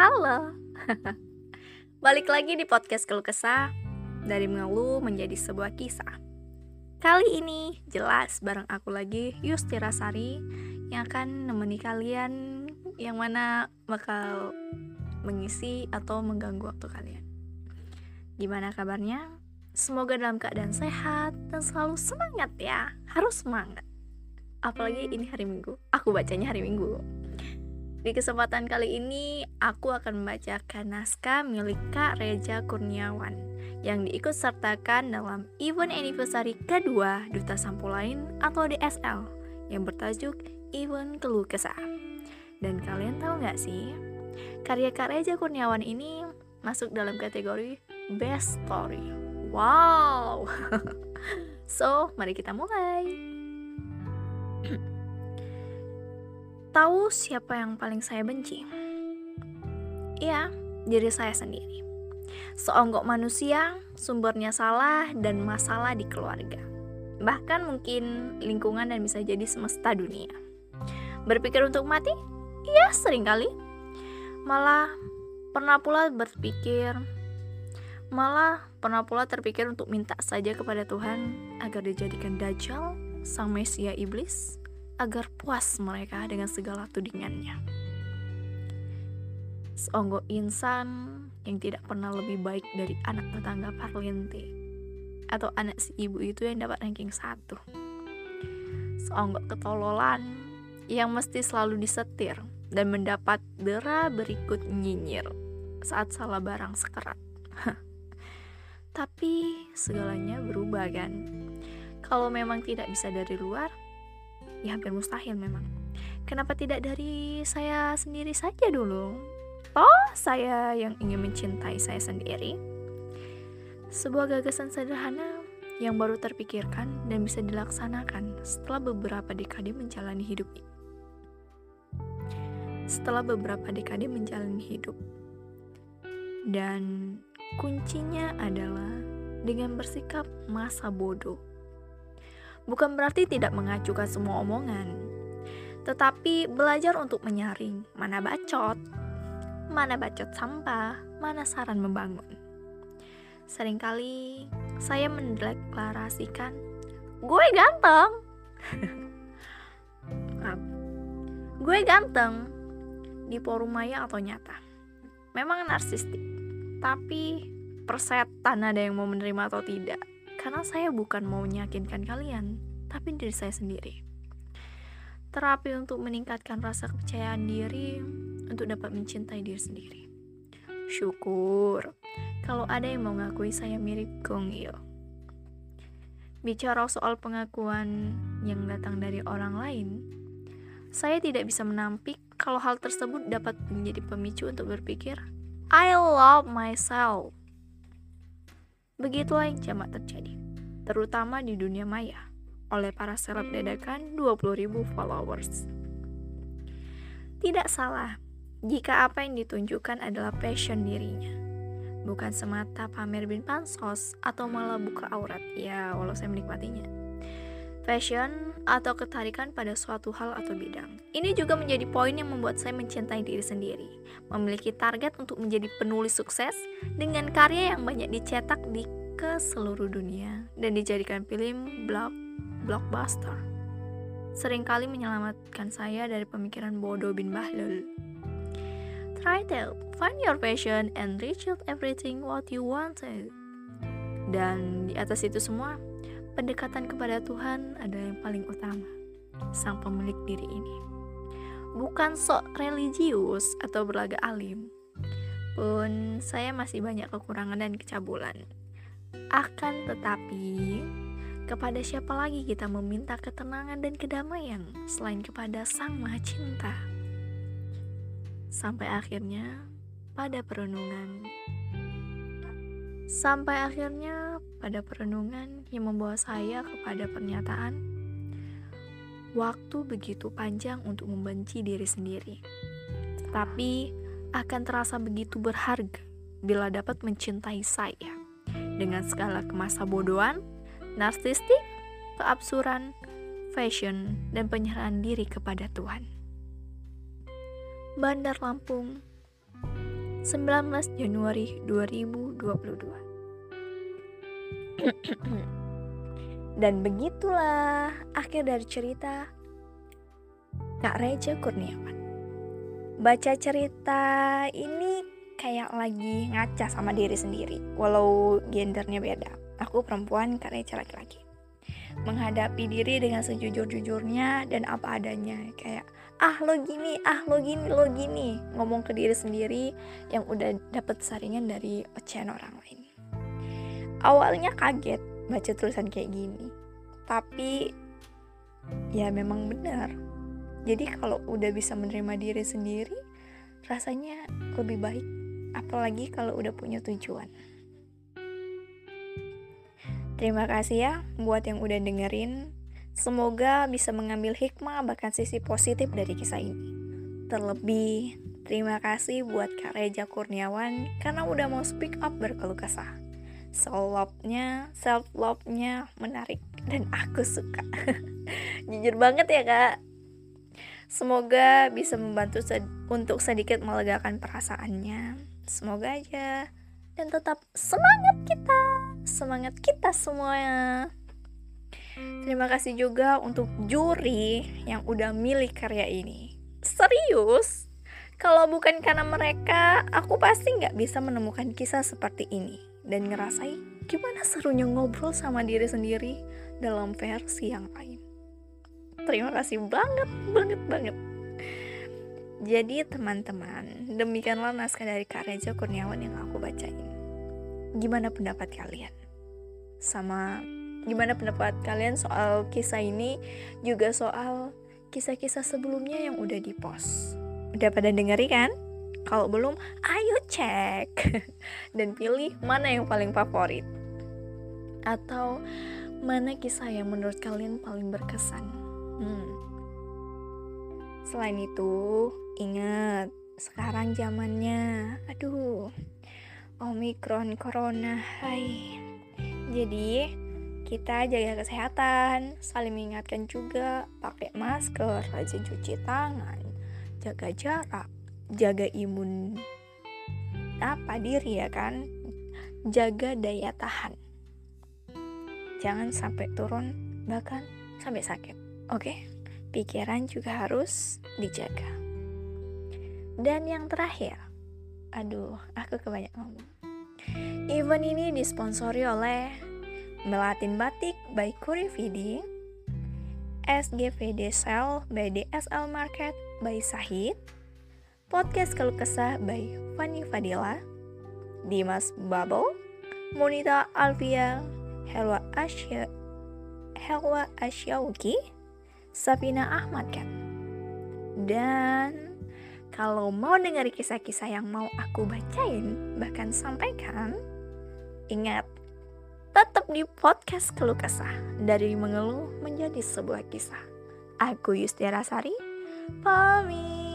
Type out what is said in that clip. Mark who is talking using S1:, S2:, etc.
S1: Halo. Balik lagi di podcast Keluh Kesah dari mengeluh menjadi sebuah kisah. Kali ini jelas bareng aku lagi Yustira Sari yang akan menemani kalian yang mana bakal mengisi atau mengganggu waktu kalian. Gimana kabarnya? Semoga dalam keadaan sehat dan selalu semangat ya. Harus semangat. Apalagi ini hari Minggu. Aku bacanya hari Minggu. Di kesempatan kali ini, aku akan membacakan naskah milik Kak Reja Kurniawan yang diikut sertakan dalam event anniversary kedua Duta Sampulain atau DSL yang bertajuk Event Keluh Kesah. Dan kalian tahu nggak sih, karya Kak Reja Kurniawan ini masuk dalam kategori Best Story. Wow! so, mari kita mulai. Tahu siapa yang paling saya benci? Iya, diri saya sendiri. Seonggok manusia, sumbernya salah dan masalah di keluarga. Bahkan mungkin lingkungan dan bisa jadi semesta dunia. Berpikir untuk mati? Iya, sering kali. Malah pernah pula berpikir Malah pernah pula terpikir untuk minta saja kepada Tuhan agar dijadikan dajjal, sang mesia iblis, agar puas mereka dengan segala tudingannya. Seonggok insan yang tidak pernah lebih baik dari anak tetangga Parlente atau anak si ibu itu yang dapat ranking satu. Seonggok ketololan yang mesti selalu disetir dan mendapat dera berikut nyinyir saat salah barang sekerat. Tapi segalanya berubah kan? Kalau memang tidak bisa dari luar, ya hampir mustahil memang. Kenapa tidak dari saya sendiri saja dulu? Toh saya yang ingin mencintai saya sendiri. Sebuah gagasan sederhana yang baru terpikirkan dan bisa dilaksanakan setelah beberapa dekade menjalani hidup. Setelah beberapa dekade menjalani hidup. Dan kuncinya adalah dengan bersikap masa bodoh bukan berarti tidak mengacukan semua omongan, tetapi belajar untuk menyaring mana bacot, mana bacot sampah, mana saran membangun. Seringkali saya mendeklarasikan, gue ganteng. gue ganteng di forum maya atau nyata. Memang narsistik, tapi persetan ada yang mau menerima atau tidak karena saya bukan mau meyakinkan kalian, tapi diri saya sendiri. Terapi untuk meningkatkan rasa kepercayaan diri untuk dapat mencintai diri sendiri. Syukur kalau ada yang mau ngakui saya mirip Gong Il. Bicara soal pengakuan yang datang dari orang lain, saya tidak bisa menampik kalau hal tersebut dapat menjadi pemicu untuk berpikir, I love myself Begitulah yang jamak terjadi, terutama di dunia maya, oleh para seleb dadakan 20.000 followers. Tidak salah jika apa yang ditunjukkan adalah passion dirinya, bukan semata pamer bin pansos atau malah buka aurat, ya walau saya menikmatinya. Fashion atau ketarikan pada suatu hal atau bidang. Ini juga menjadi poin yang membuat saya mencintai diri sendiri. Memiliki target untuk menjadi penulis sukses dengan karya yang banyak dicetak di ke seluruh dunia dan dijadikan film block blockbuster. Seringkali menyelamatkan saya dari pemikiran bodoh bin Bahlul. Try to find your passion and reach out everything what you wanted. Dan di atas itu semua, pendekatan kepada Tuhan adalah yang paling utama, sang pemilik diri ini. Bukan sok religius atau berlaga alim, pun saya masih banyak kekurangan dan kecabulan. Akan tetapi, kepada siapa lagi kita meminta ketenangan dan kedamaian selain kepada Sang Maha Cinta? Sampai akhirnya pada perenungan. Sampai akhirnya pada perenungan yang membawa saya kepada pernyataan Waktu begitu panjang untuk membenci diri sendiri Tetapi akan terasa begitu berharga bila dapat mencintai saya. Dengan segala kemasa bodohan, narsistik, keabsuran, fashion, dan penyerahan diri kepada Tuhan Bandar Lampung 19 Januari 2022. Dan begitulah akhir dari cerita Kak Reja Kurniawan. Baca cerita ini kayak lagi ngaca sama diri sendiri, walau gendernya beda. Aku perempuan, Kak Reja laki-laki. Menghadapi diri dengan sejujur-jujurnya dan apa adanya, kayak ah lo gini, ah lo gini, lo gini, ngomong ke diri sendiri yang udah dapet saringan dari ocehan orang lain. Awalnya kaget baca tulisan kayak gini, tapi ya memang benar. Jadi kalau udah bisa menerima diri sendiri, rasanya lebih baik, apalagi kalau udah punya tujuan. Terima kasih ya buat yang udah dengerin Semoga bisa mengambil hikmah bahkan sisi positif dari kisah ini. Terlebih, terima kasih buat Kak Reja Kurniawan karena udah mau speak up berkeluh kesah. Self-love-nya, self-love-nya menarik dan aku suka. Jujur banget ya kak. Semoga bisa membantu sed untuk sedikit melegakan perasaannya. Semoga aja. Dan tetap semangat kita. Semangat kita semuanya. Terima kasih juga untuk juri yang udah milih karya ini. Serius? Kalau bukan karena mereka, aku pasti nggak bisa menemukan kisah seperti ini dan ngerasain gimana serunya ngobrol sama diri sendiri dalam versi yang lain. Terima kasih banget, banget, banget. Jadi teman-teman, demikianlah naskah dari Kak Reza Kurniawan yang aku bacain. Gimana pendapat kalian? Sama Gimana pendapat kalian soal kisah ini? Juga soal kisah-kisah sebelumnya yang udah di post. Udah pada dengerin kan? Kalau belum, ayo cek dan pilih mana yang paling favorit. Atau mana kisah yang menurut kalian paling berkesan. Hmm. Selain itu, ingat sekarang zamannya, aduh, Omikron Corona, hai. Jadi, kita jaga kesehatan, saling mengingatkan juga, pakai masker, rajin cuci tangan, jaga jarak, jaga imun apa diri ya kan, jaga daya tahan. Jangan sampai turun, bahkan sampai sakit. Oke, pikiran juga harus dijaga. Dan yang terakhir, aduh, aku kebanyakan ngomong. Event ini disponsori oleh Melatin Batik by Kurifidi, SGVD Sell by DSL Market by Sahid, Podcast Keluh Kesah by Fanny Fadila, Dimas Bubble, Monita Alvia, Helwa Asya, Helwa Asyauki, Safina Ahmad kan. Dan kalau mau dengar kisah-kisah yang mau aku bacain, bahkan sampaikan, ingat tetap di podcast Keluh Kesah dari mengeluh menjadi sebuah kisah. Aku Yustiara Sari, pamit.